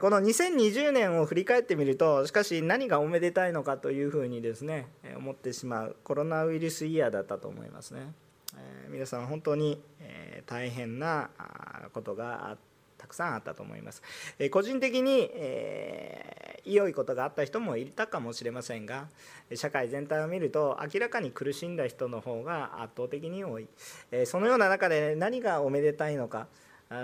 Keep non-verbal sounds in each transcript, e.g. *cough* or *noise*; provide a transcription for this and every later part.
この2020年を振り返ってみるとしかし何がおめでたいのかというふうにですね思ってしまうコロナウイルスイヤーだったと思いますね。え皆さん本当にえ大変なことがたくさんあったと思います。え個人的にえ良いことがあった人もいたかもしれませんが社会全体を見ると明らかに苦しんだ人の方が圧倒的に多い。えそのような中で何がおめでたいのか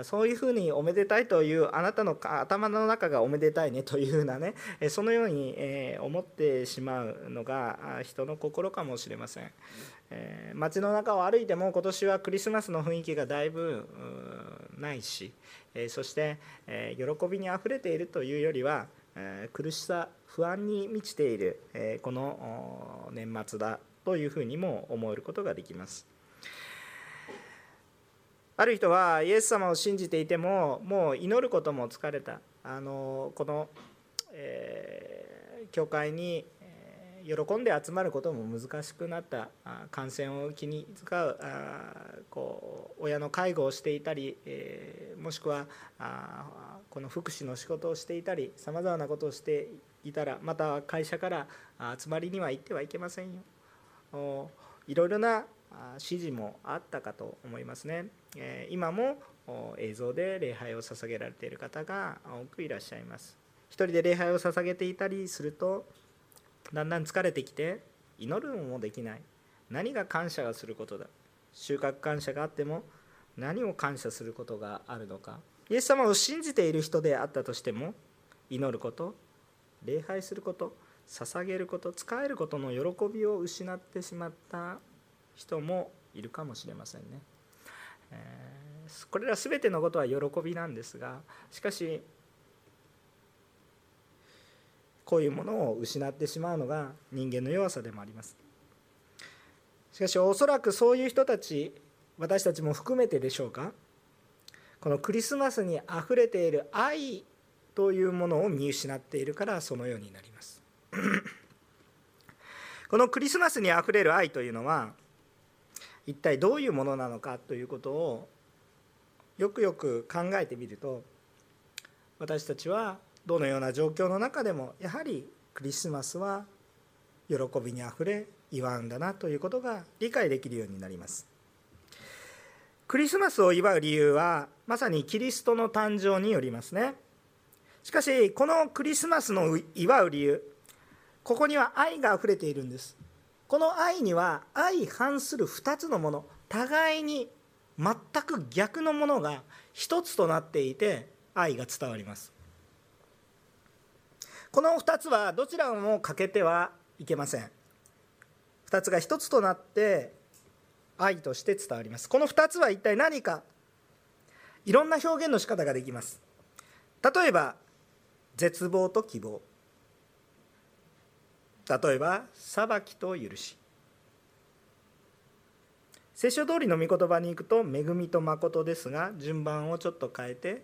そういうふうにおめでたいというあなたの頭の中がおめでたいねというふうなねそのように思ってしまうのが人の心かもしれません街の中を歩いても今年はクリスマスの雰囲気がだいぶないしそして喜びにあふれているというよりは苦しさ不安に満ちているこの年末だというふうにも思えることができます。ある人はイエス様を信じていてももう祈ることも疲れたあのこの、えー、教会に喜んで集まることも難しくなった感染を気に使うこう親の介護をしていたり、えー、もしくはこの福祉の仕事をしていたりさまざまなことをしていたらまた会社から集まりには行ってはいけませんよ。いろいろな指示もあったかと思いますね。今も映像で礼拝を捧げられている方が多くいらっしゃいます。一人で礼拝を捧げていたりするとだんだん疲れてきて祈るのもできない何が感謝がすることだ収穫感謝があっても何を感謝することがあるのかイエス様を信じている人であったとしても祈ること礼拝すること捧げること使えることの喜びを失ってしまった人もいるかもしれませんね。これら全てのことは喜びなんですがしかしこういうものを失ってしまうのが人間の弱さでもあります。しかしおそらくそういう人たち私たちも含めてでしょうか。このクリスマスにあふれている愛というものを見失っているからそのようになります。*coughs* このクリスマスにあふれる愛というのは一体どういうものなのかということをよくよく考えてみると私たちはどのような状況の中でもやはりクリスマスは喜びにあふれ祝うんだなということが理解できるようになります。クリスマスを祝う理由はまさにキリストの誕生によりますね。しかしこのクリスマスの祝う理由ここには愛があふれているんです。この愛には相反する2つのもの互いに全く逆のものが一つとなっていて愛が伝わります。この2つはどちらも欠けてはいけません。2つが1つとなって愛として伝わります。この2つは一体何かいろんな表現の仕方ができます。例えば絶望と希望。例えば裁きと許し。聖書通りの御言葉に行くと恵みと誠ですが順番をちょっと変えて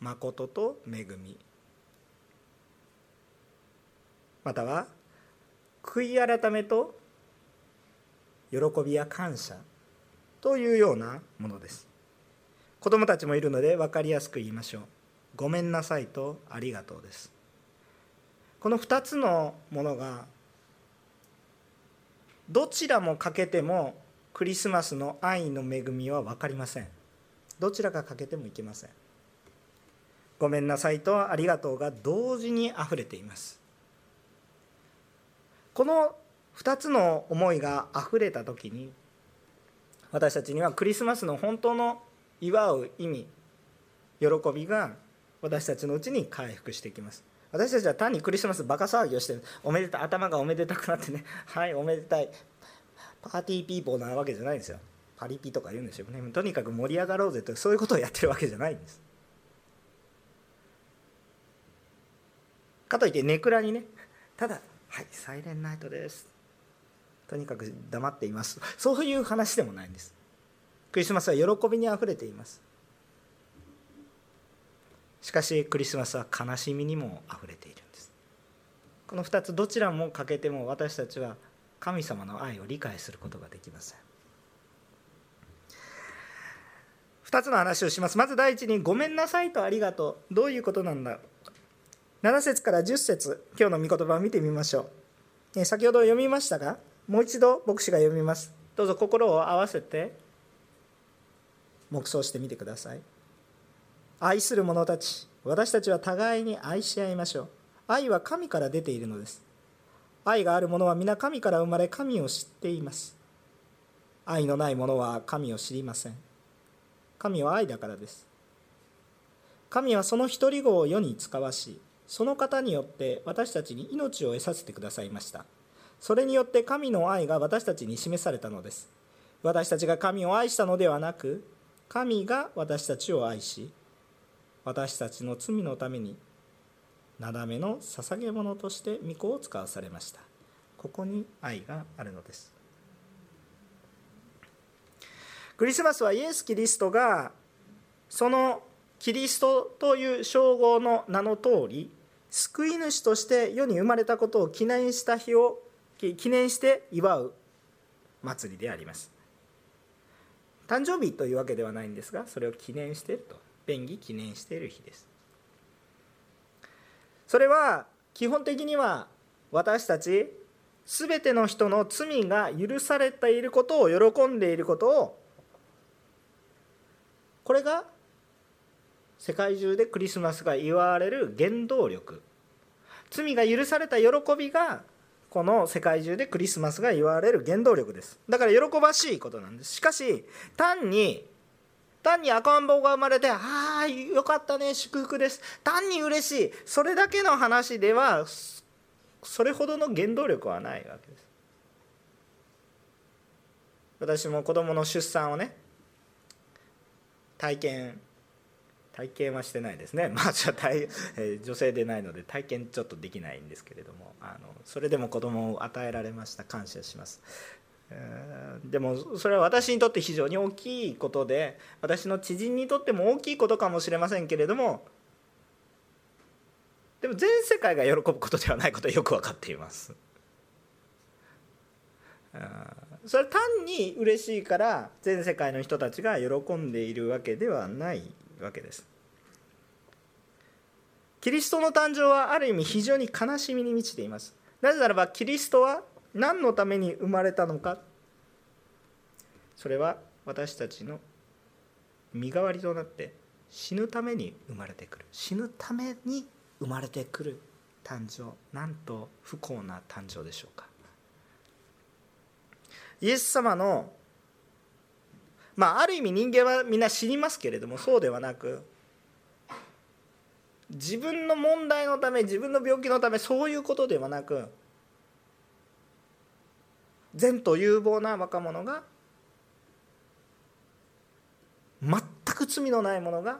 誠と恵み。または悔い改めと喜びや感謝というようなものです。子供たちもいるので分かりやすく言いましょう。ごめんなさいとありがとうです。この2つのものがどちらも欠けてもクリスマスの愛の恵みは分かりません。どちらが欠けてもいけません。ごめんなさいとありがとうが同時にあふれています。この2つの思いがあふれた時に私たちにはクリスマスの本当の祝う意味喜びが私たちのうちに回復してきます。私たちは単にクリスマスバカ騒ぎをしてるおめでた頭がおめでたくなってね *laughs* はいおめでたい。パーティーピーポーなわけじゃないんですよ。パリピとか言うんですよね。とにかく盛り上がろうぜとそういうことをやってるわけじゃないんです。かといってネクラにねただはいサイレンナイトです。とにかく黙っています。そういう話でもないんです。クリスマスは喜びにあふれています。しかしクリスマスは悲しみにもあふれているんです。この2つどちらも欠けても私たちは神様の愛を理解することができません。2つの話をします。まず第一に「ごめんなさい」と「ありがとう」どういうことなんだ？7節から10節今日の御言葉を見てみましょう。先ほど読みましたがもう一度牧師が読みます。どうぞ心を合わせて黙想してみてください。愛する者たち私たちは互いに愛し合いましょう。愛は神から出ているのです。愛がある者は皆神から生まれ神を知っています。愛のない者は神を知りません。神は愛だからです。神はその一人子を世に使わしその方によって私たちに命を得させてくださいました。それによって神の愛が私たちに示されたのです。私たちが神を愛したのではなく神が私たちを愛し私たちの罪のためになだめの捧げ物として御子を使わされました。ここに愛があるのです。クリスマスはイエス・キリストがそのキリストという称号の名の通り救い主として世に生まれたことを記念した日を記念して祝う祭りであります。誕生日というわけではないんですがそれを記念していると。便宜記念している日です。それは基本的には私たち全ての人の罪が許されていることを喜んでいることをこれが世界中でクリスマスが祝われる原動力。罪が許された喜びがこの世界中でクリスマスが祝われる原動力です。だから喜ばしいことなんです。しかし単に単に赤ん坊が生まれて「ああよかったね祝福です」単に嬉しい。それだけの話ではそれほどの原動力はないわけです。私も子供の出産をね体験体験はしてないですね、*laughs* まあ、じゃ体、え女性でないので体験ちょっとできないんですけれどもあのそれでも子供を与えられました。感謝します、でもそれは私にとって非常に大きいことで私の知人にとっても大きいことかもしれませんけれどもでも全世界が喜ぶことではないことはよく分かっています。それは単に嬉しいから全世界の人たちが喜んでいるわけではないわけです。キリストの誕生はある意味非常に悲しみに満ちています。なぜならばキリストは何のために生まれたのか？それは私たちの身代わりとなって死ぬために生まれてくる。死ぬために生まれてくる誕生。なんと不幸な誕生でしょうか？イエス様のまあある意味人間はみんな死にますけれどもそうではなく自分の問題のため自分の病気のためそういうことではなく善と有望な若者が全く罪のない者が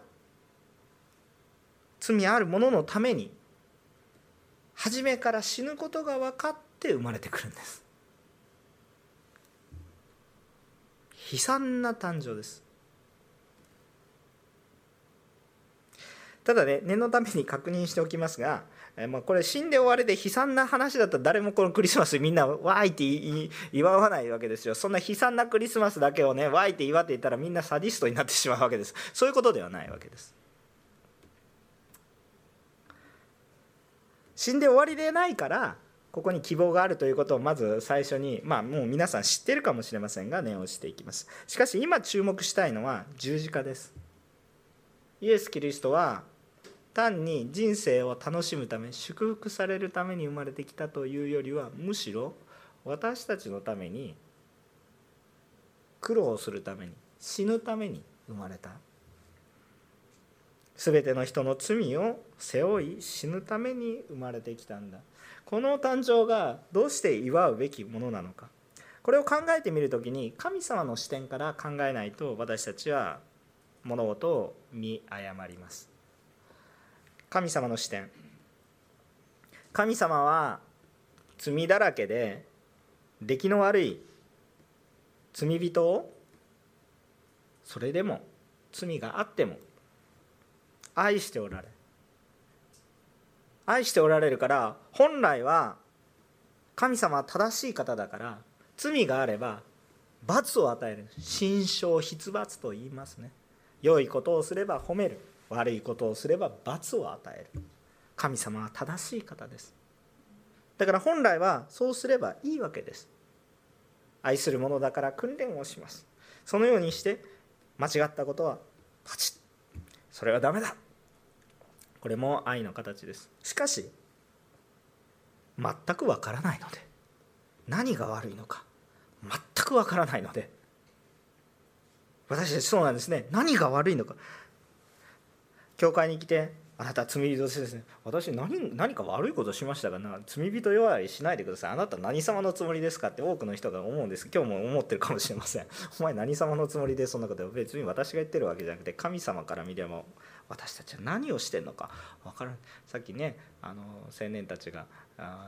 罪ある者のために初めから死ぬことが分かって生まれてくるんです。悲惨な誕生です。ただね念のために確認しておきますが、えまあ、これ死んで終わりで悲惨な話だったら誰もこのクリスマスみんなわーいって祝わないわけですよ。そんな悲惨なクリスマスだけをねわーいって祝っていたらみんなサディストになってしまうわけです。そういうことではないわけです。死んで終わりでないからここに希望があるということをまず最初にまあもう皆さん知ってるかもしれませんが念をしていきます。しかし今注目したいのは十字架です。イエス・キリストは単に人生を楽しむため祝福されるために生まれてきたというよりはむしろ私たちのために苦労するために死ぬために生まれた。全ての人の罪を背負い死ぬために生まれてきたんだ。この誕生がどうして祝うべきものなのか。これを考えてみる時に神様の視点から考えないと私たちは物事を見誤ります。神様の視点。神様は罪だらけで出来の悪い罪人をそれでも罪があっても愛しておられ愛しておられるから本来は神様は正しい方だから罪があれば罰を与える。心象筆罰と言いますね。良いことをすれば褒める。悪いことをすれば罰を与える。神様は正しい方です。だから本来はそうすればいいわけです。愛する者だから訓練をします。そのようにして間違ったことはパチッ。それはダメだ。これも愛の形です。しかし全くわからないので。何が悪いのか。全くわからないので。私たちそうなんですね。何が悪いのか。教会に来てあなた罪人ですね私何何か悪いことしましたか？な罪人弱いしないでください。あなた何様のつもりですかって多くの人が思うんです。今日も思ってるかもしれません。*laughs* お前何様のつもりでそんなこと別に私が言ってるわけじゃなくて神様から見れば私たちは何をしてんのか。分からん。さっきねあの青年たちが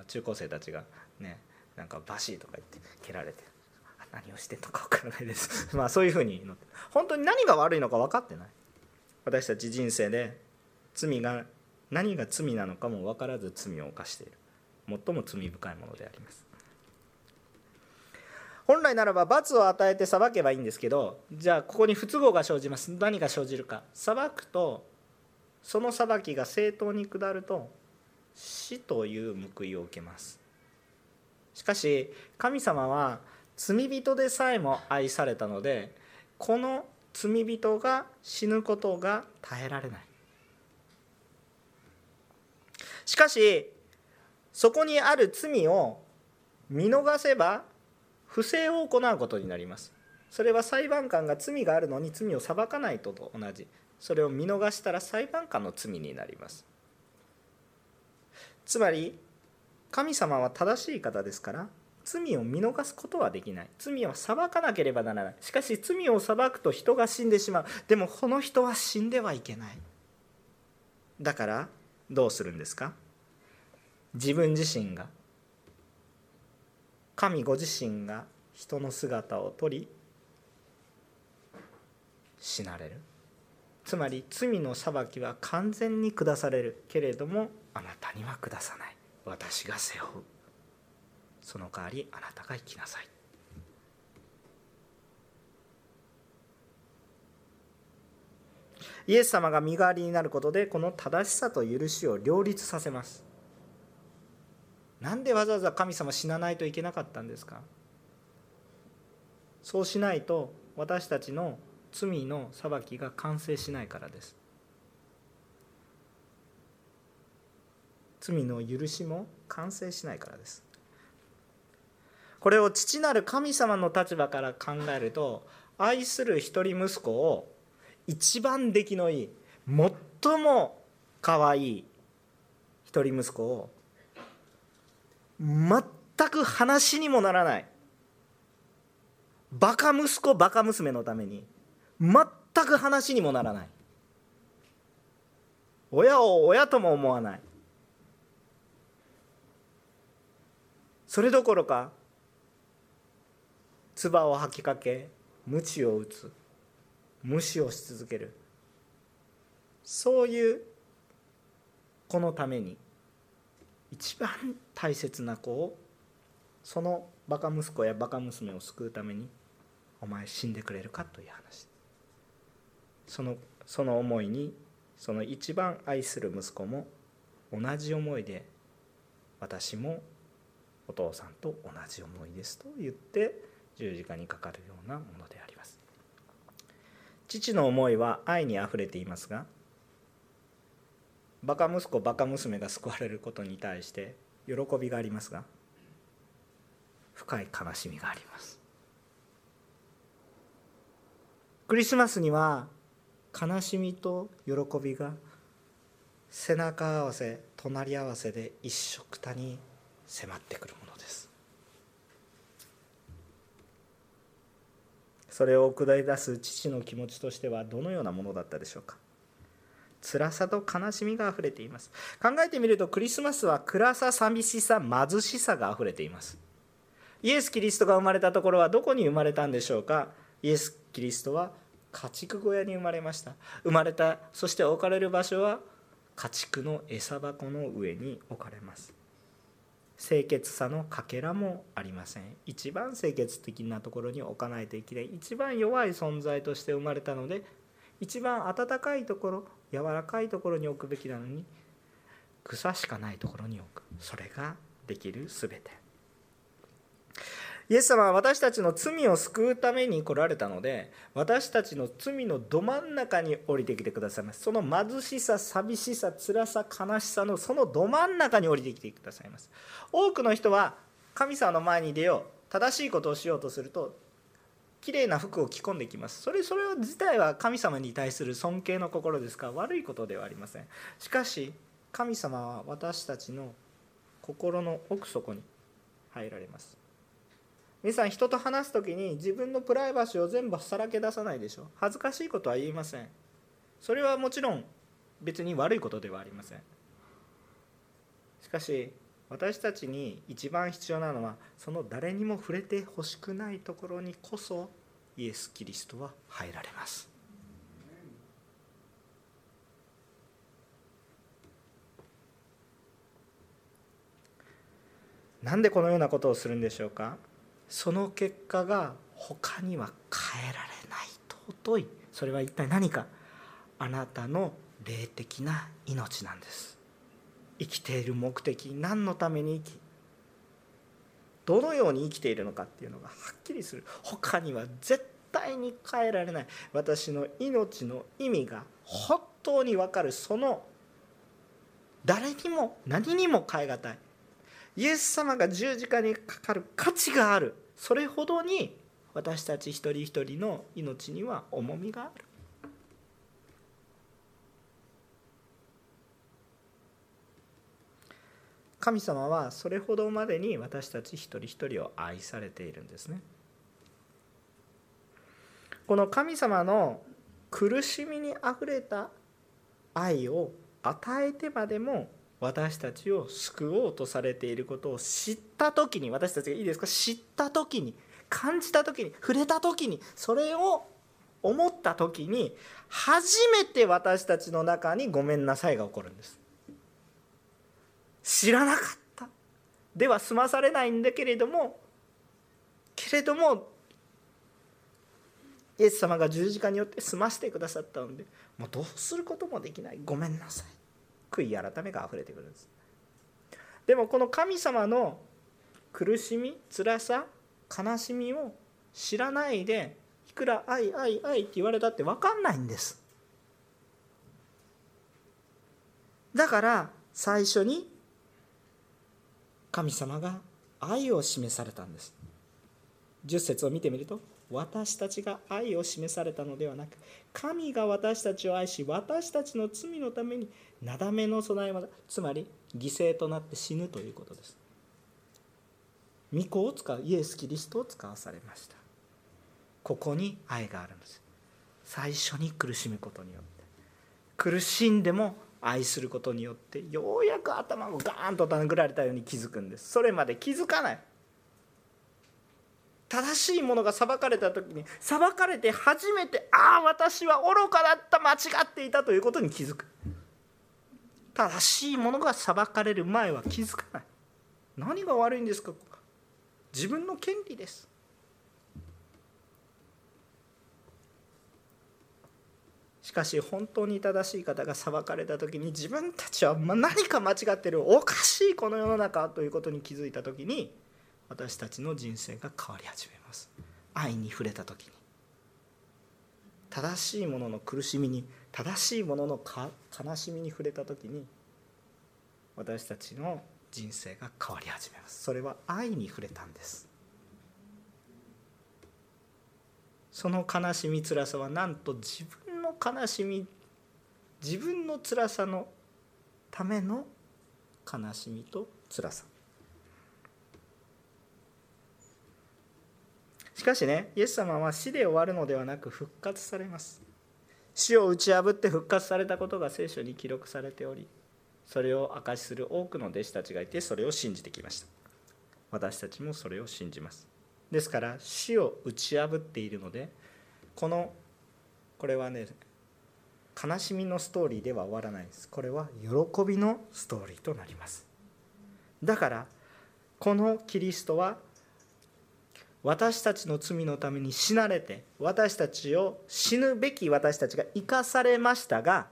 中高生たちがねなんかバシーとか言って蹴られて何をしてんのか分からないです。*laughs* まあそういうふうに本当に何が悪いのか分かってない。私たち人生で罪が何が罪なのかも分からず罪を犯している。最も罪深いものであります。本来ならば罰を与えて裁けばいいんですけどじゃあここに不都合が生じます。何が生じるか。裁くとその裁きが正当に下ると死という報いを受けます。しかし神様は罪人でさえも愛されたのでこの罪人が死ぬことが耐えられない。しかしそこにある罪を見逃せば不正を行うことになります。それは裁判官が罪があるのに罪を裁かないとと同じ。それを見逃したら裁判官の罪になります。つまり神様は正しい方ですから罪を見逃すことはできない。罪は裁かなければならない。しかし罪を裁くと人が死んでしまう。でもこの人は死んではいけない。だからどうするんですか？自分自身が神ご自身が人の姿をとり死なれる。つまり罪の裁きは完全に下されるけれどもあなたには下さない。私が背負う。その代わりあなたが生きなさい。イエス様が身代わりになることでこの正しさと許しを両立させます。なんでわざわざ神様死なないといけなかったんですか？そうしないと私たちの罪の裁きが完成しないからです。罪の許しも完成しないからです。これを父なる神様の立場から考えると愛する一人息子を一番出来のいい最も可愛い一人息子を全く話にもならない。バカ息子バカ娘のために全く話にもならない。親を親とも思わない。それどころか唾を吐きかけ鞭を打つ。無視をし続ける。そういう子のために一番大切な子をそのバカ息子やバカ娘を救うためにお前死んでくれるかという話。そのその思いにその一番愛する息子も同じ思いで私もお父さんと同じ思いですと言って十字架にかかるようなものであります。父の思いは愛にあふれていますがバカ息子バカ娘が救われることに対して喜びがありますが深い悲しみがあります。クリスマスには悲しみと喜びが背中合わせ隣り合わせで一緒くたに迫ってくるものですそれを下り出す父の気持ちとしてはどのようなものだったでしょうか？辛さと悲しみがあふれています。考えてみるとクリスマスは暗さ寂しさ貧しさがあふれています。イエス・キリストが生まれたところはどこに生まれたんでしょうか？イエス・キリストは家畜小屋に生まれました。生まれたそして置かれる場所は家畜の餌箱の上に置かれます。清潔さのかけらもありません。一番清潔的なところに置かないといけない。一番弱い存在として生まれたので一番温かいところ柔らかいところに置くべきなのに草しかないところに置く。それができる全て。イエス様は私たちの罪を救うために来られたので私たちの罪のど真ん中に降りてきてくださいます。その貧しさ寂しさ辛さ悲しさのそのど真ん中に降りてきてくださいます。多くの人は神様の前に出よう正しいことをしようとすると綺麗な服を着込んできます。それそれ自体は神様に対する尊敬の心ですから悪いことではありません。しかし神様は私たちの心の奥底に入られます。皆さん人と話す時に自分のプライバシーを全部さらけ出さないでしょ。恥ずかしいことは言いません。それはもちろん別に悪いことではありません。しかし私たちに一番必要なのはその誰にも触れてほしくないところにこそイエス・キリストは入られます。なんでこのようなことをするんでしょうか？その結果が他には変えられない尊い。それは一体何か？あなたの霊的な命なんです。生きている目的何のために生き？どのように生きているのかっていうのがはっきりする。他には絶対に変えられない。私の命の意味が本当に分かる。その誰にも何にも変え難い。イエス様が十字架にかかる価値がある。それほどに私たち一人一人の命には重みがある。神様はそれほどまでに私たち一人一人を愛されているんですね。この神様の苦しみにあふれた愛を与えてまでも私たちを救おうとされていることを知った時に私たちがいいですか？知った時に感じた時に触れた時にそれを思った時に初めて私たちの中にごめんなさいが起こるんです。知らなかった。では済まされないんだけれどもけれどもイエス様が十字架によって済ませてくださったのでもうどうすることもできない。ごめんなさい。悔い改めがあふれてくるんです。でもこの神様の苦しみ辛さ悲しみを知らないでいくら「愛愛愛」って言われたって分かんないんです。だから最初に神様が愛を示されたんです。10節を見てみると私たちが愛を示されたのではなく神が私たちを愛し私たちの罪のためになだめの備えまつまり犠牲となって死ぬということです。御子を使うイエス・キリストを使わされました。ここに愛があるんです。最初に苦しむことによって。苦しんでも愛することによってようやく頭をガーンと殴られたように気づくんです。それまで気づかない。正しいものが裁かれた時に裁かれて初めてああ私は愚かだった間違っていたということに気づく。正しいものが裁かれる前は気づかない。何が悪いんですか？自分の権利です。しかし本当に正しい方が裁かれた時に自分たちは何か間違ってるおかしいこの世の中ということに気づいた時に私たちの人生が変わり始めます。愛に触れた時に。正しいものの苦しみに正しいものの悲しみに触れた時に私たちの人生が変わり始めます。それは愛に触れたんです。その悲しみ辛さはなんと自分の悲しみ自分の辛さのための悲しみと辛さ。しかしねイエス様は死で終わるのではなく復活されます。死を打ち破って復活されたことが聖書に記録されておりそれを証しする多くの弟子たちがいてそれを信じてきました。私たちもそれを信じます。ですから死を打ち破っているのでこのこれはね悲しみのストーリーでは終わらないです。これは喜びのストーリーとなります。だからこのキリストは私たちの罪のために死なれて私たちを死ぬべき私たちが生かされましたが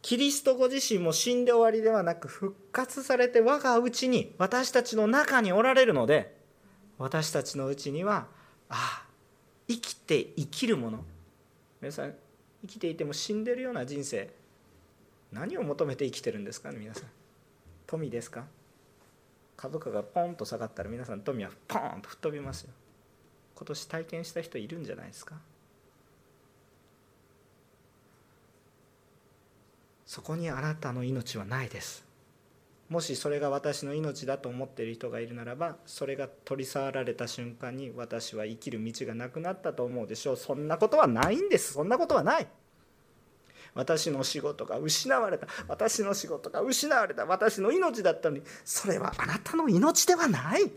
キリストご自身も死んで終わりではなく復活されて我がうちに私たちの中におられるので私たちのうちにはああ生きて生きるもの。皆さん生きていても死んでるような人生何を求めて生きてるんですかね皆さん。富ですか？株価がポンと下がったら皆さん富はポンと吹っ飛びますよ。今年体験した人いるんじゃないですか？そこにあなたの命はないです。もしそれが私の命だと思っている人がいるならばそれが取り去られた瞬間に私は生きる道がなくなったと思うでしょう。そんなことはないんです。そんなことはない。私の仕事が失われた。私の仕事が失われた。私の命だったのに。それはあなたの命ではない。もっ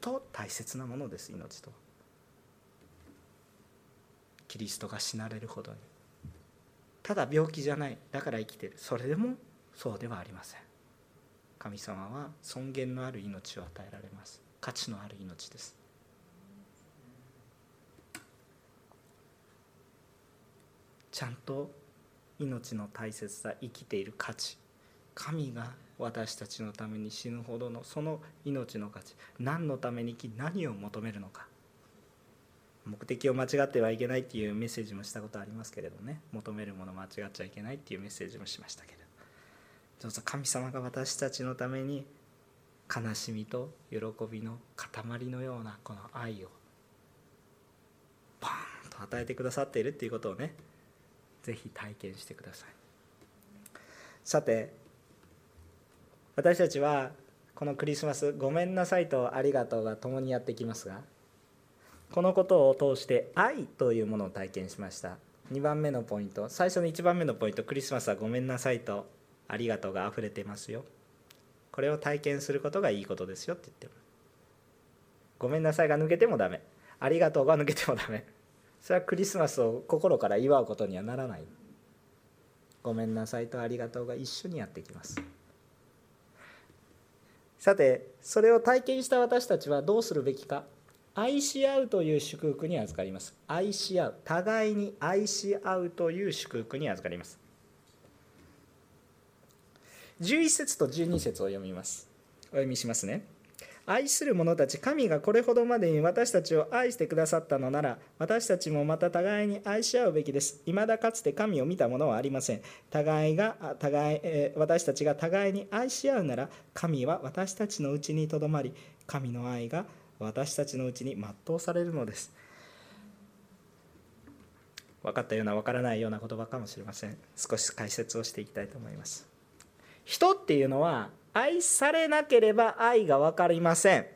と大切なものです命とキリストが死なれるほどに。ただ病気じゃない。だから生きてる。それでもそうではありません。神様は尊厳のある命を与えられます。価値のある命です。ちゃんと命の大切さ生きている価値。神が私たちのために死ぬほどのその命の価値。何のために生き何を求めるのか。目的を間違ってはいけないっていうメッセージもしたことありますけれどね。求めるもの間違っちゃいけないっていうメッセージもしましたけれど。どうぞ神様が私たちのために悲しみと喜びの塊のようなこの愛をパーンと与えてくださっているっていうことをねぜひ体験してください。さて私たちはこのクリスマス「ごめんなさい」と「ありがとう」が共にやってきますがこのことを通して愛というものを体験しました。2番目のポイント最初の1番目のポイントクリスマスはごめんなさいとありがとうが溢れてますよ。これを体験することがいいことですよって言ってる。ごめんなさいが抜けてもダメ。ありがとうが抜けてもダメ。それはクリスマスを心から祝うことにはならない。ごめんなさいとありがとうが一緒にやってきます。さてそれを体験した私たちはどうするべきか。愛し合うという祝福に預かります。愛し合う互いに愛し合うという祝福に預かります。11節と12節を読みます。お読みしますね。愛する者たち神がこれほどまでに私たちを愛してくださったのなら私たちもまた互いに愛し合うべきです。未だかつて神を見たものはありません。互いが互い、えー、私たちが互いに愛し合うなら神は私たちのうちにとどまり神の愛が私たちのうちに全うされるのです。分かったような分からないような言葉かもしれません。少し解説をしていきたいと思います。人っていうのは愛されなければ愛が分かりません。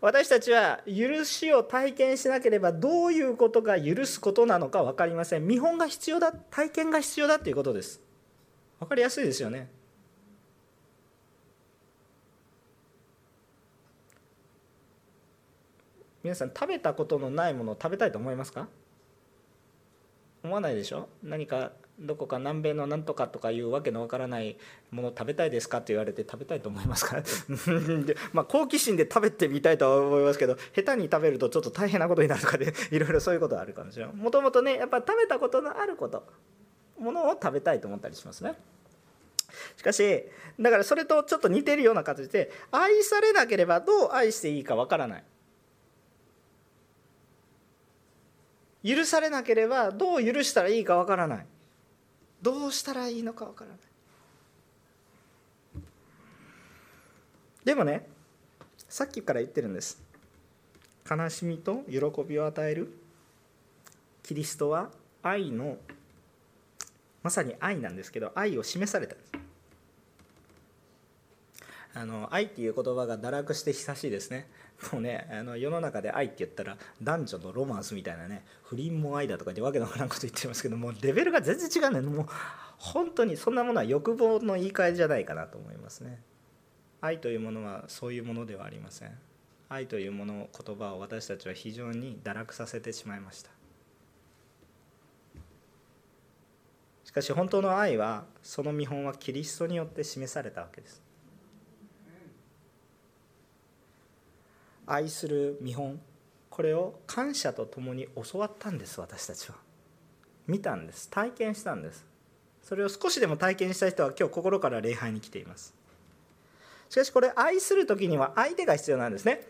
私たちは許しを体験しなければどういうことが許すことなのか分かりません。見本が必要だ体験が必要だということです。分かりやすいですよね。皆さん食べたことのないものを食べたいと思いますか？思わないでしょ？何かどこか南米のなんとかとかいうわけのわからないもの食べたいですかって言われて食べたいと思いますかで、*laughs* まあ、好奇心で食べてみたいとは思いますけど下手に食べるとちょっと大変なことになるとかでいろいろそういうことはあるかもしれないもともとねやっぱ食べたことのあることものを食べたいと思ったりしますね。しかしだからそれとちょっと似てるような形で愛されなければどう愛していいかわからない。許されなければどう許したらいいかわからない。どうしたらいいのかわからない。でもねさっきから言ってるんです。悲しみと喜びを与える。キリストは愛のまさに愛なんですけど愛を示されたんです。あの愛っていう言葉が堕落して久しいですね。もうねあの世の中で愛って言ったら男女のロマンスみたいなね不倫も愛だとかってわけのわからんこと言ってますけどもうレベルが全然違うねもう本当にそんなものは欲望の言い換えじゃないかなと思いますね。愛というものはそういうものではありません。愛というもの言葉を私たちは非常に堕落させてしまいました。しかし本当の愛はその見本はキリストによって示されたわけです。愛する見本。これを感謝とともに教わったんです私たちは。見たんです。体験したんです。それを少しでも体験した人は今日心から礼拝に来ています。しかしこれ愛する時には相手が必要なんですね。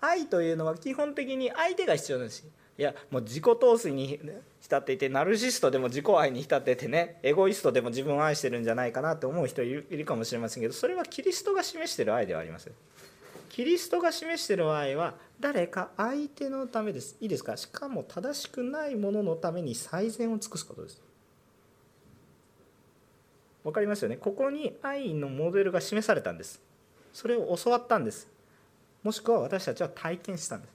愛というのは基本的に相手が必要なんです。いやもう自己陶酔に浸っていてナルシストでも自己愛に浸っててねエゴイストでも自分を愛してるんじゃないかなって思う人いるかもしれませんけどそれはキリストが示してる愛ではありません。キリストが示している愛は誰か相手のためです。いいですか？しかも正しくないもののために最善を尽くすことです。分かりますよね？ここに愛のモデルが示されたんです。それを教わったんです。もしくは私たちは体験したんです。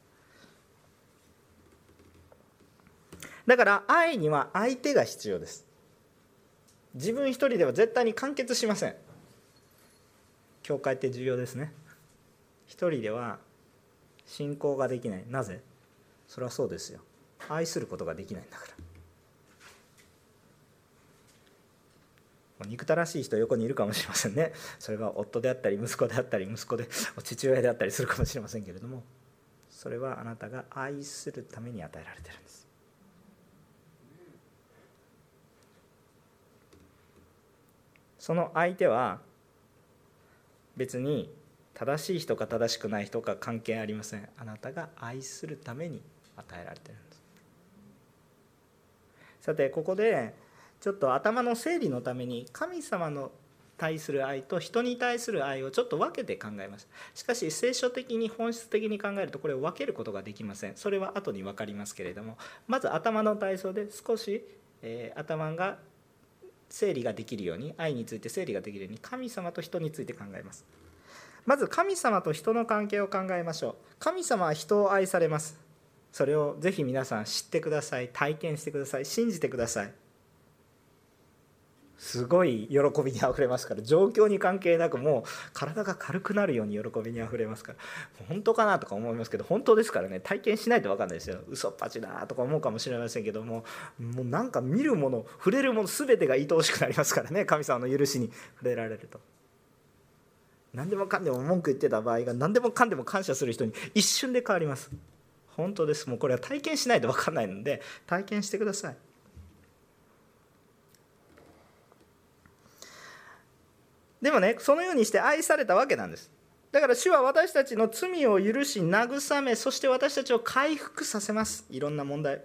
だから愛には相手が必要です。自分一人では絶対に完結しません。教会って重要ですね。一人では信仰ができない。なぜ？それはそうですよ。愛することができないんだから。憎たらしい人横にいるかもしれませんね。それが夫であったり息子であったり息子で父親であったりするかもしれませんけれども。それはあなたが愛するために与えられてるんです。その相手は別に正しい人か正しくない人か関係ありません。あなたが愛するために与えられてるんです。さてここでちょっと頭の整理のために神様の対する愛と人に対する愛をちょっと分けて考えます。しかし聖書的に本質的に考えるとこれを分けることができません。それは後に分かりますけれどもまず頭の体操で少し、えー、頭が整理ができるように愛について整理ができるように神様と人について考えます。まず神様と人の関係を考えましょう。神様は人を愛されます。それをぜひ皆さん知ってください。体験してください。信じてください。すごい喜びにあふれますから。状況に関係なくもう体が軽くなるように喜びにあふれますから。本当かなとか思いますけど本当ですからね。体験しないと分かんないですよ。嘘っぱちだとか思うかもしれませんけどももうなんか見るもの触れるもの全てが愛おしくなりますからね。神様の許しに。触れられると。何でもかんでも文句言ってた場合が何でもかんでも感謝する人に一瞬で変わります。本当です。もうこれは体験しないと分かんないので体験してください。でもねそのようにして愛されたわけなんです。だから主は私たちの罪を許し慰めそして私たちを回復させます。いろんな問題。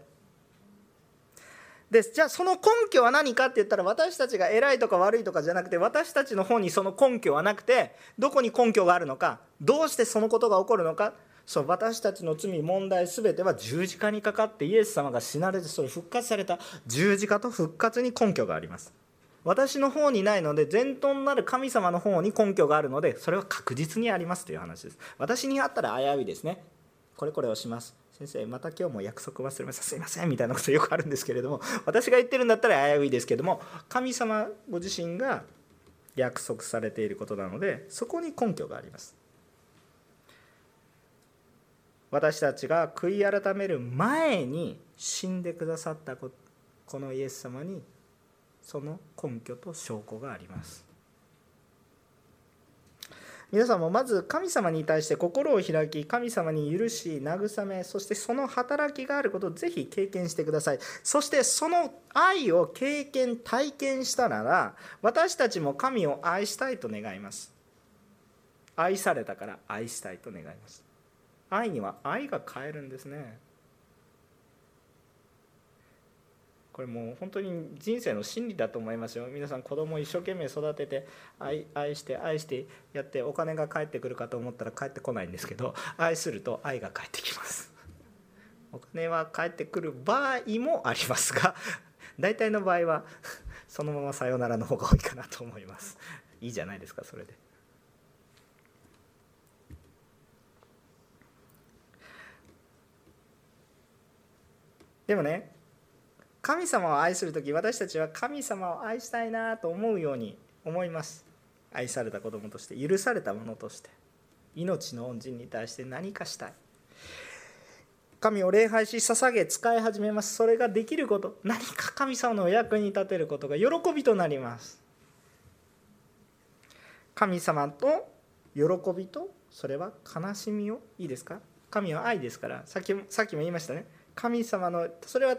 ですじゃあその根拠は何かって言ったら私たちが偉いとか悪いとかじゃなくて私たちの方にその根拠はなくてどこに根拠があるのかどうしてそのことが起こるのかそう私たちの罪問題全ては十字架にかかってイエス様が死なれてそれ復活された十字架と復活に根拠があります。私の方にないので前頭なる神様の方に根拠があるのでそれは確実にありますという話です。私にあったら危ういですね。これこれをします。先生また今日も約束忘れました。すいません。みたいなことよくあるんですけれども私が言ってるんだったら危ういですけども神様ご自身が約束されていることなのでそこに根拠があります。私たちが悔い改める前に死んでくださったこのイエス様にその根拠と証拠があります。皆さんもまず神様に対して心を開き神様に許し慰めそしてその働きがあることをぜひ経験してください。そしてその愛を経験体験したなら私たちも神を愛したいと願います。愛されたから愛したいと願います。愛には愛が変えるんですね。これもう本当に人生の真理だと思いますよ。皆さん子供を一生懸命育てて愛愛して愛してやってお金が返ってくるかと思ったら返ってこないんですけど愛すると愛が返ってきます。お金は返ってくる場合もありますが大体の場合はそのままさよならの方が多いかなと思います。いいじゃないですかそれで。でもね神様を愛する時私たちは神様を愛したいなと思うように思います。愛された子供として許されたものとして命の恩人に対して何かしたい。神を礼拝し捧げ使い始めます。それができること。何か神様のお役に立てることが喜びとなります。神様と喜びとそれは悲しみを？いいですか？神は愛ですから。さっきさっきも言いましたね。神様のそれは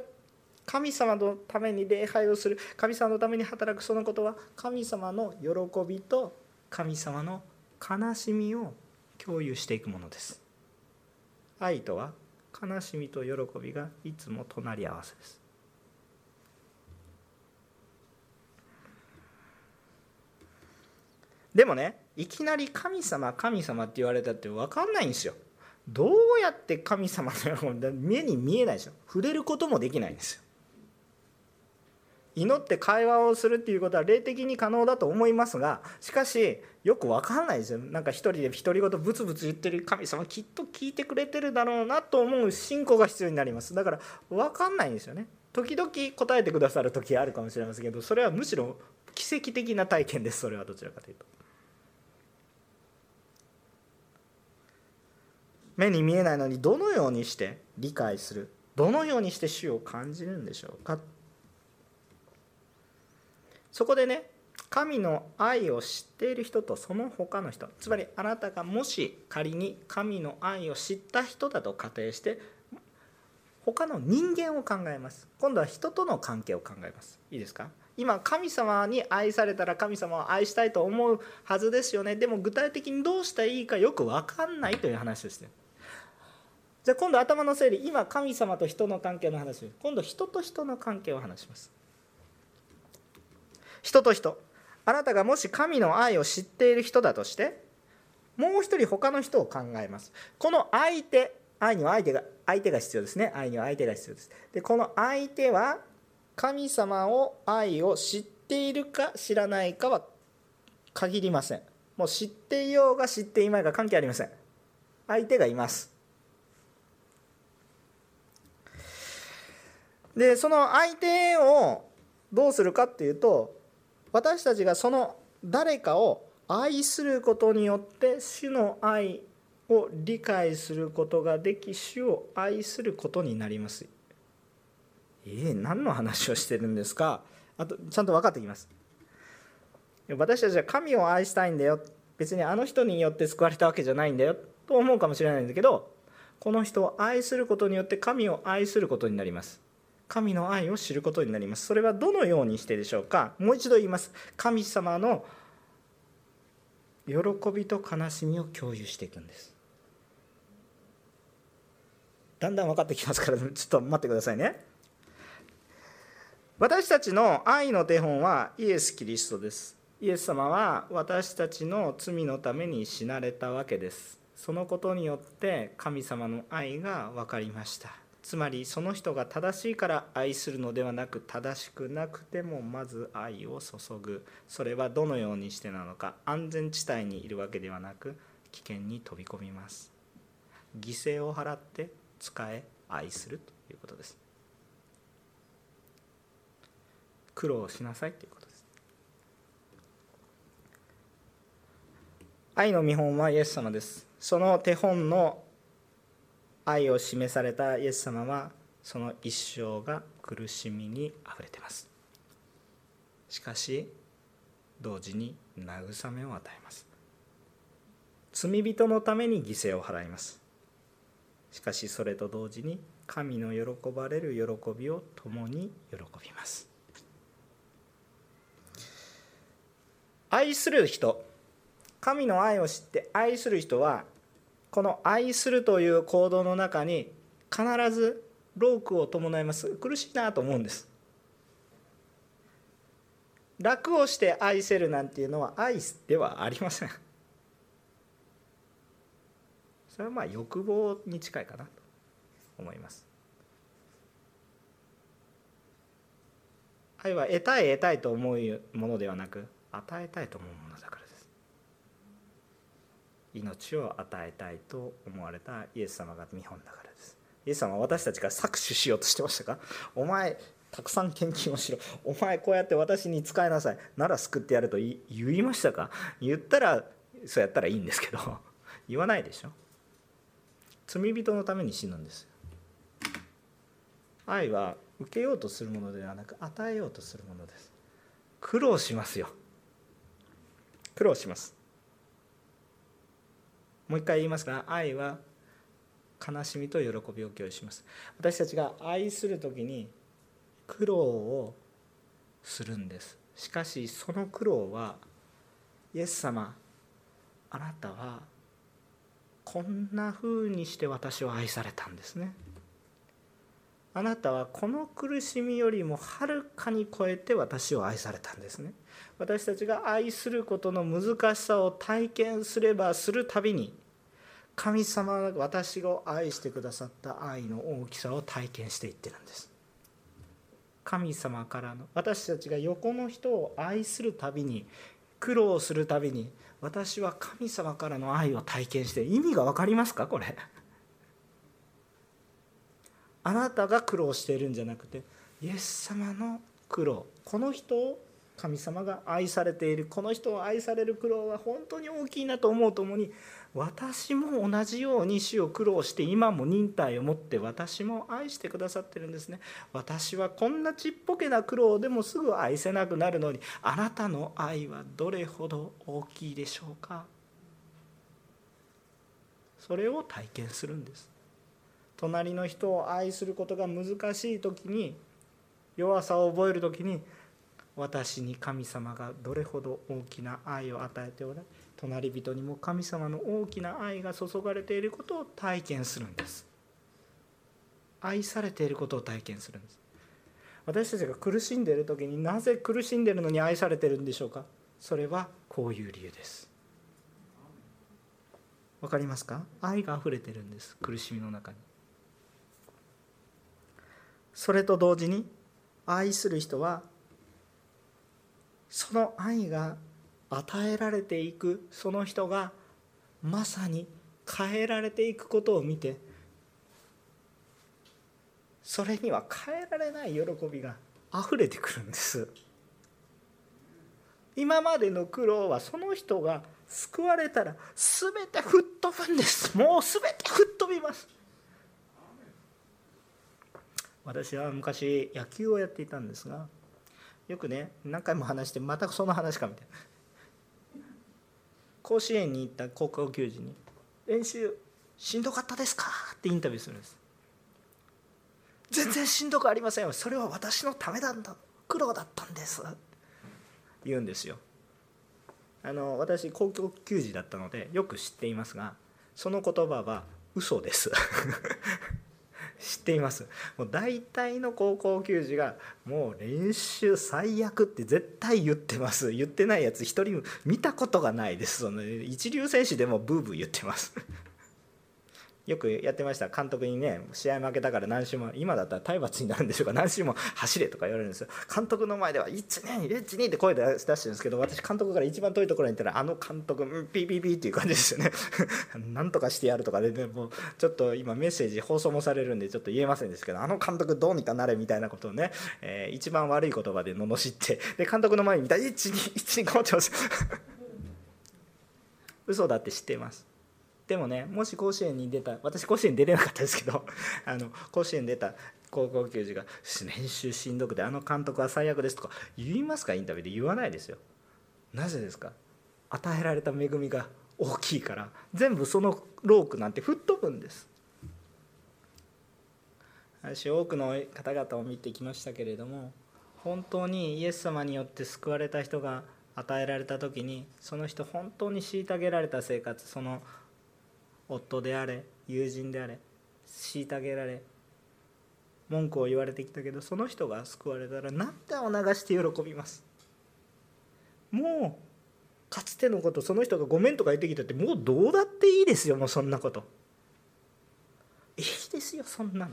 神様のために礼拝をする。神様のために働くそのことは神様の喜びと神様の悲しみを共有していくものです。愛とは悲しみと喜びがいつも隣り合わせです。でもねいきなり神様神様って言われたって分かんないんですよ。どうやって神様のように目に見えないですよ。触れることもできないんですよ。祈って会話をするっていうことは霊的に可能だと思いますがしかしよく分かんないですよ。なんか一人で独り言ブツブツ言ってる神様きっと聞いてくれてるだろうなと思う信仰が必要になります。だから分かんないんですよね。時々答えてくださる時あるかもしれませんけどそれはむしろ奇跡的な体験です。それはどちらかというと。目に見えないのにどのようにして理解するどのようにして主を感じるんでしょうか。そこでね神の愛を知っている人とその他の人つまりあなたがもし仮に神の愛を知った人だと仮定して他の人間を考えます。今度は人との関係を考えます。いいですか？今神様に愛されたら神様を愛したいと思うはずですよね。でも具体的にどうしたらいいかよく分かんないという話をしてじゃあ今度頭の整理。今神様と人の関係の話。今度人と人の関係を話します。人と人。あなたがもし神の愛を知っている人だとしてもう一人他の人を考えます。この相手愛には相手が相手が必要ですね。愛には相手が必要です。でこの相手は神様を愛を知っているか知らないかは限りません。もう知っていようが知っていまいが関係ありません。相手がいます。でその相手をどうするかっていうと私たちがその誰かを愛することによって主の愛を理解することができ主を愛することになります。えー、何の話をしてるんですか？あとちゃんと分かってきます。私たちは神を愛したいんだよ。別にあの人によって救われたわけじゃないんだよ。と思うかもしれないんだけどこの人を愛することによって神を愛することになります。神の愛を知ることになります。それはどのようにしてでしょうか？もう一度言います。神様の喜びと悲しみを共有していくんです。だんだん分かってきますからちょっと待ってくださいね。私たちの愛の手本はイエス・キリストです。イエス様は私たちの罪のために死なれたわけです。そのことによって神様の愛が分かりました。つまりその人が正しいから愛するのではなく正しくなくてもまず愛を注ぐ。それはどのようにしてなのか安全地帯にいるわけではなく危険に飛び込みます。犠牲を払って使え愛するということです。苦労しなさいということです。愛の見本はイエス様です。その手本の愛を示されたイエス様はその一生が苦しみにあふれています。しかし同時に慰めを与えます。罪人のために犠牲を払います。しかしそれと同時に神の喜ばれる喜びを共に喜びます。愛する人神の愛を知って愛する人はこの愛するという行動の中に必ず労苦を伴います。苦しいなと思うんです。楽をして愛せるなんていうのは愛ではありません。*laughs* それはまあ欲望に近いかなと思います。愛は得たい得たいと思うものではなく与えたいと思うもの。命を与えたいと思われたイエス様が見本だからです。イエス様は私たちから搾取しようとしてましたか？お前たくさん献金をしろ。お前こうやって私に使いなさい。なら救ってやると言いましたか？言ったらそうやったらいいんですけど。言わないでしょ？罪人のために死ぬんです愛は受けようとするものではなく与えようとするものです。苦労しますよ。苦労します。もう一回言いますが愛は悲しみと喜びを共有します。私たちが愛する時に苦労をするんです。しかしその苦労はイエス様あなたはこんなふうにして私を愛されたんですね。あなたはこの苦しみよりもはるかに超えて私を愛されたんですね。私たちが愛することの難しさを体験すればするたびに神様が私を愛してくださった愛の大きさを体験していってるんです。神様からの私たちが横の人を愛するたびに苦労するたびに私は神様からの愛を体験して意味が分かりますか？これ。あなたが苦労しているんじゃなくてイエス様の苦労この人を神様が愛されているこの人を愛される苦労は本当に大きいなと思うともに私も同じように死を苦労して今も忍耐を持って私も愛してくださってるんですね。私はこんなちっぽけな苦労でもすぐ愛せなくなるのにあなたの愛はどれほど大きいでしょうか？それを体験するんです。隣の人を愛することが難しい時に弱さを覚える時に私に神様がどれほど大きな愛を与えておら隣人にも神様の大きな愛が注がれていることを体験するんです。愛されていることを体験するんです。私たちが苦しんでいる時になぜ苦しんでいるのに愛されているんでしょうか。それはこういう理由です。わかりますか？愛が溢れてるんです。苦しみの中に。それと同時に愛する人はその愛が与えられていくその人がまさに変えられていくことを見てそれには変えられない喜びが溢れてくるんです。今までの苦労はその人が救われたら全て吹っ飛ぶんです。もう全て吹っ飛びます。私は昔野球をやっていたんですがよくね何回も話してまたその話かみたいな。*laughs* 甲子園に行った高校球児に「練習しんどかったですか?」ってインタビューするんです全然しんどくありませんよ。それは私のためなんだ。苦労だったんです。言うんですよ。あの私高校球児だったのでよく知っていますがその言葉は嘘です。*laughs* 知っています。もう大体の高校球児がもう練習最悪って絶対言ってます。言ってないやつ一人見たことがないです。その一流選手でもブーブー言ってます。よくやってました。監督にね試合負けたから何周も今だったら体罰になるんでしょうか。何周も走れとか言われるんですよ。監督の前では「12、12」って声出してるんですけど私監督から一番遠いところに行ったらあの監督ピーピーピーっていう感じですよね。*laughs* なんとかしてやるとかで、ね、もうちょっと今メッセージ放送もされるんでちょっと言えませんですけどあの監督どうにかなれみたいなことをね、えー、一番悪い言葉で罵ってで監督の前に見たら12、12こうってます。嘘だって知ってます。でもねもし甲子園に出た私甲子園出れなかったですけど *laughs* あの甲子園出た高校球児が練習しんどくてあの監督は最悪ですとか言いますかインタビューで。言わないですよ。なぜですか？与えられた恵みが大きいから。全部そのロークなんて吹っ飛ぶんです。私多くの方々を見てきましたけれども本当にイエス様によって救われた人が与えられた時にその人本当に虐げられた生活その夫であれ友人であれ虐げられ文句を言われてきたけどその人が救われたら涙を流して喜びます？もうかつてのことその人がごめんとか言ってきたってもうどうだっていいですよもうそんなこと。いいですよそんなの。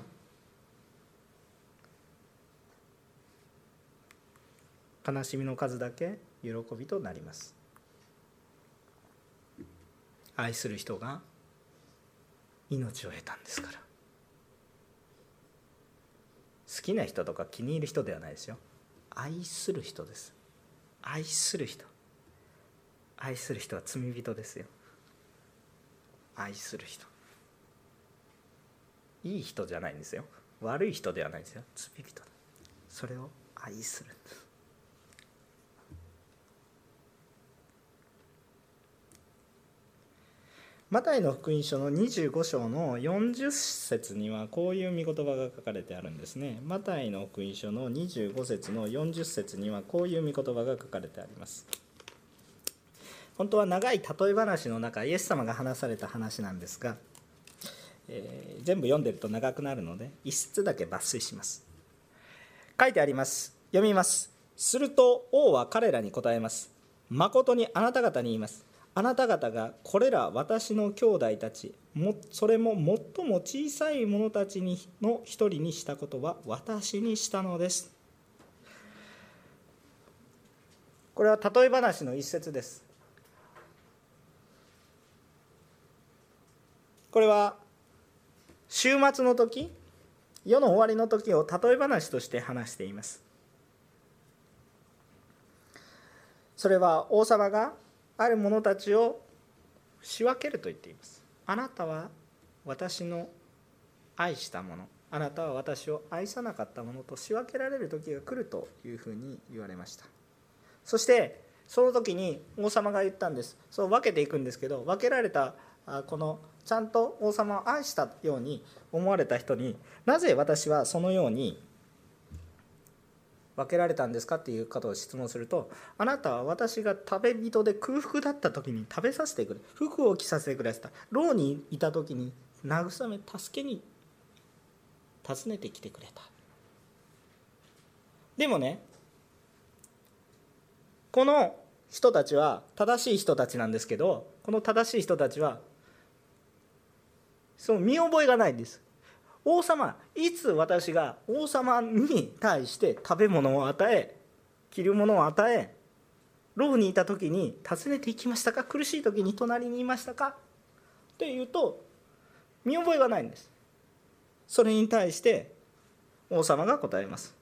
悲しみの数だけ喜びとなります。愛する人が命を得たんですから。好きな人とか気に入る人ではないですよ。愛する人です。愛する人。愛する人は罪人ですよ。愛する人。いい人じゃないんですよ。悪い人ではないですよ。罪人。それを愛する。マタイの福音書の25章の40節にはこういう御言葉が書かれてあるんですね。マタイの福音書の25節の40節にはこういう御言葉が書かれてあります。本当は長い例え話の中イエス様が話された話なんですが、えー、全部読んでると長くなるので一節だけ抜粋します。書いてあります。読みます。すると王は彼らに答えます。誠にあなた方に言います。あなた方がこれら私の兄弟たちもそれも最も小さい者たちにの一人にしたことは私にしたのです。これは例え話の一節です。これは週末の時世の終わりの時を例え話として話しています。それは王様がある者たちを仕分けると言っています。あなたは私の愛したもの。あなたは私を愛さなかったものと仕分けられる時が来るというふうに言われました。そしてその時に王様が言ったんです。そう分けていくんですけど分けられたこのちゃんと王様を愛したように思われた人になぜ私はそのように分けられたんですかっていう方を質問するとあなたは私が食べ人で空腹だった時に食べさせてくれ服を着させてくれた牢にいた時に慰め助けに訪ねてきてくれたでもねこの人たちは正しい人たちなんですけどこの正しい人たちはその見覚えがないんです。王様いつ私が王様に対して食べ物を与え着るものを与え牢にいた時に訪ねていきましたか？苦しい時に隣にいましたか？っていうと見覚えがないんです。それに対して王様が答えます。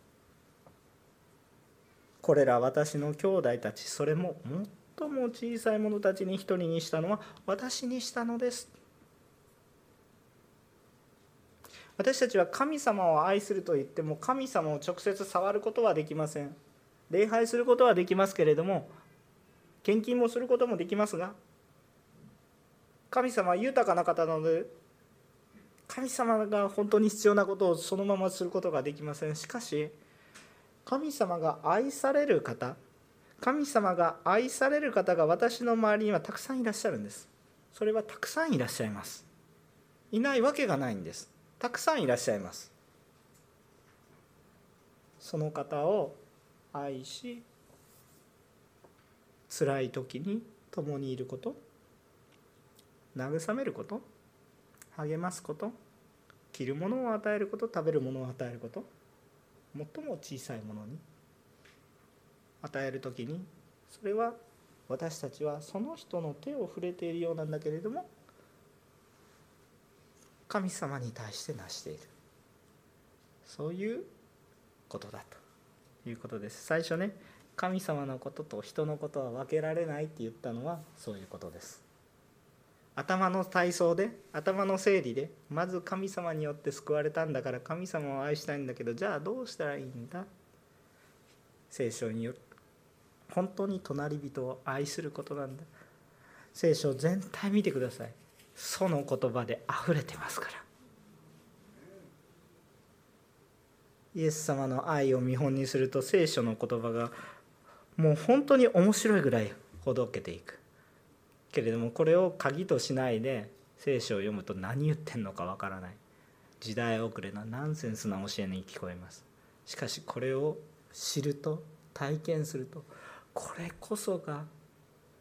これら私の兄弟たちそれも最も小さい者たちに一人にしたのは私にしたのです。私たちは神様を愛すると言っても神様を直接触ることはできません。礼拝することはできますけれども献金もすることもできますが神様は豊かな方なので神様が本当に必要なことをそのまますることができません。しかし神様が愛される方神様が愛される方が私の周りにはたくさんいらっしゃるんです。それはたくさんいらっしゃいます。いないわけがないんです。たくさんいらっしゃいます。その方を愛し辛い時に共にいること慰めること励ますこと着るものを与えること食べるものを与えること最も小さいものに与える時にそれは私たちはその人の手を触れているようなんだけれども神様に対して成している。そういうことだということです。最初ね神様のことと人のことは分けられないって言ったのはそういうことです。頭の体操で頭の整理でまず神様によって救われたんだから神様を愛したいんだけどじゃあどうしたらいいんだ？聖書による。本当に隣人を愛することなんだ。聖書全体見てください。その言葉で溢れてますから。イエス様の愛を見本にすると聖書の言葉がもう本当に面白いぐらいほどけていく。けれどもこれを鍵としないで聖書を読むと何言ってんのかわからない。時代遅れなナンセンスな教えに聞こえます。しかしこれを知ると体験するとこれこそが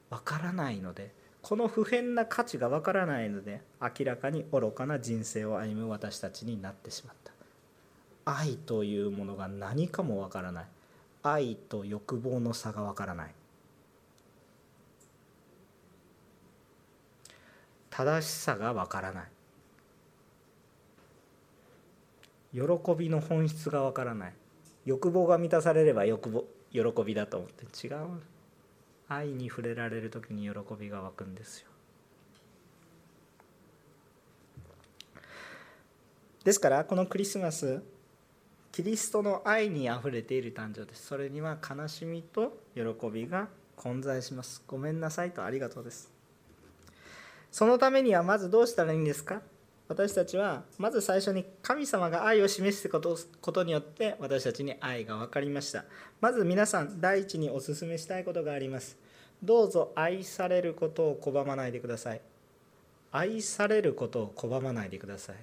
わからないのでこの普遍な価値がわからないので明らかに愚かな人生を歩む私たちになってしまった。愛というものが何かもわからない。愛と欲望の差がわからない。正しさがわからない。喜びの本質がわからない。欲望が満たされれば欲望喜びだと思って。違う。愛に触れられる時に喜びが湧くんですよ。ですからこのクリスマスキリストの愛にあふれている誕生です。それには悲しみと喜びが混在します。ごめんなさいとありがとうです。そのためにはまずどうしたらいいんですか？私たちはまず最初に神様が愛を示すことによって私たちに愛が分かりました。まず皆さん第一にお勧めしたいことがあります。どうぞ愛されることを拒まないでください。愛されることを拒まないでください。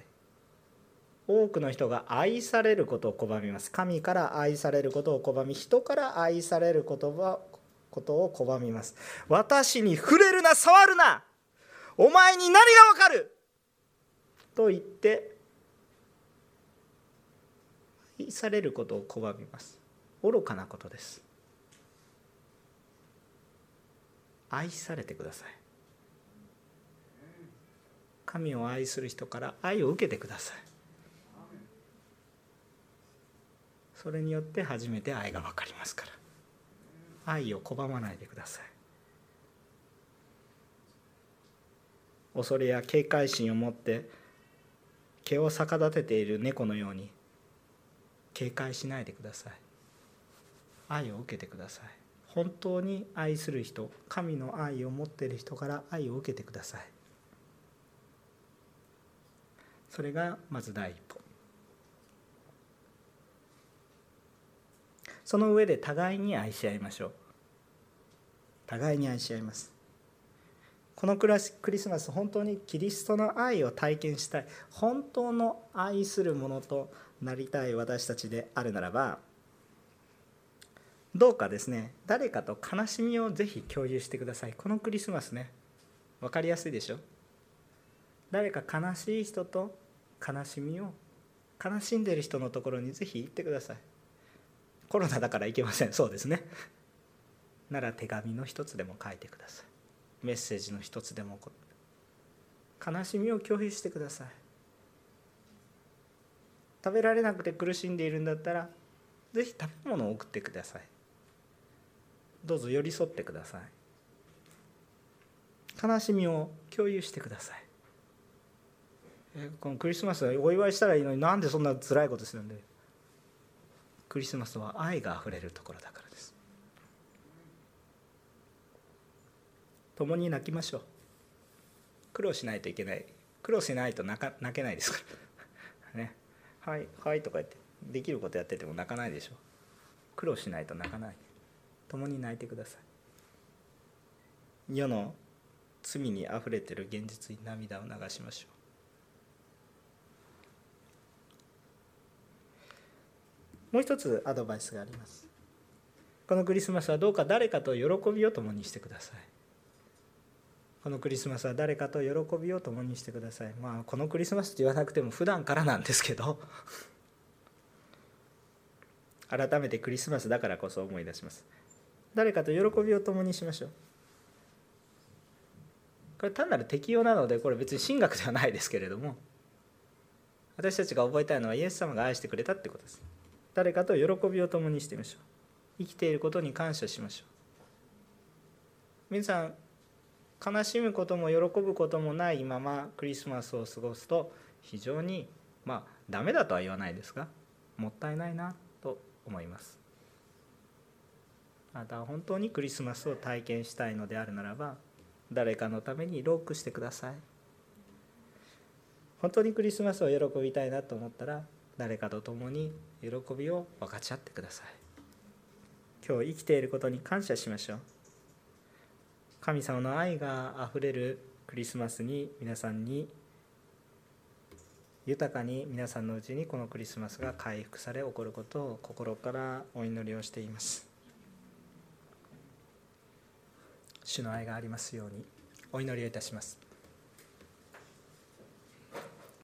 多くの人が愛されることを拒みます。神から愛されることを拒み人から愛される言葉ことを拒みます。私に触れるな触るな。お前に何がわかる？と言って愛されることを拒みます。愚かなことです。愛されてください。神を愛する人から愛を受けてください。それによって初めて愛が分かりますから。愛を拒まないでください。恐れや警戒心を持って毛を逆立てている猫のように警戒しないでください。愛を受けてください。本当に愛する人神の愛を持っている人から愛を受けてください。それがまず第一歩。その上で互いに愛し合いましょう。互いに愛し合います。このクリスマス本当にキリストの愛を体験したい本当の愛するものとなりたい私たちであるならばどうかですね誰かと悲しみをぜひ共有してください。このクリスマスね分かりやすいでしょ？誰か悲しい人と悲しみを悲しんでいる人のところにぜひ行ってください。コロナだから行けません。そうですね。なら手紙の一つでも書いてください。メッセージの一つでも悲しみを共有してください。食べられなくて苦しんでいるんだったらぜひ食べ物を送ってください。どうぞ寄り添ってください。悲しみを共有してください。このクリスマスお祝いしたらいいのになんでそんな辛いことするんで。クリスマスは愛があふれるところだからです共に泣きましょう。苦労しないといけない。苦労しないと泣か泣けないですから。*laughs* ね。はいはいとか言ってできることやってても泣かないでしょ苦労しないと泣かない。共に泣いてください。世の罪にあふれてる現実に涙を流しましょう。もう一つアドバイスがあります。このクリスマスはどうか誰かと喜びを共にしてください。このクリスマスは誰かと喜びを共にしてください。まあこのクリスマスって言わなくても普段からなんですけど。*laughs* 改めてクリスマスだからこそ思い出します。誰かと喜びを共にしましょう。これ単なる適用なのでこれ別に神学ではないですけれども。私たちが覚えたいのはイエス様が愛してくれたってことです。誰かと喜びを共にしてみましょう。生きていることに感謝しましょう。皆さん悲しむことも喜ぶこともないままクリスマスを過ごすと非常にまあダメだとは言わないですがもったいないなと思います。あなたは本当にクリスマスを体験したいのであるならば誰かのためにロックしてください。本当にクリスマスを喜びたいなと思ったら誰かと共に喜びを分かち合ってください。今日生きていることに感謝しましょう。神様の愛があふれるクリスマスに皆さんに豊かに皆さんのうちにこのクリスマスが回復され起こることを心からお祈りをしています。主の愛がありますようにお祈りをいたします。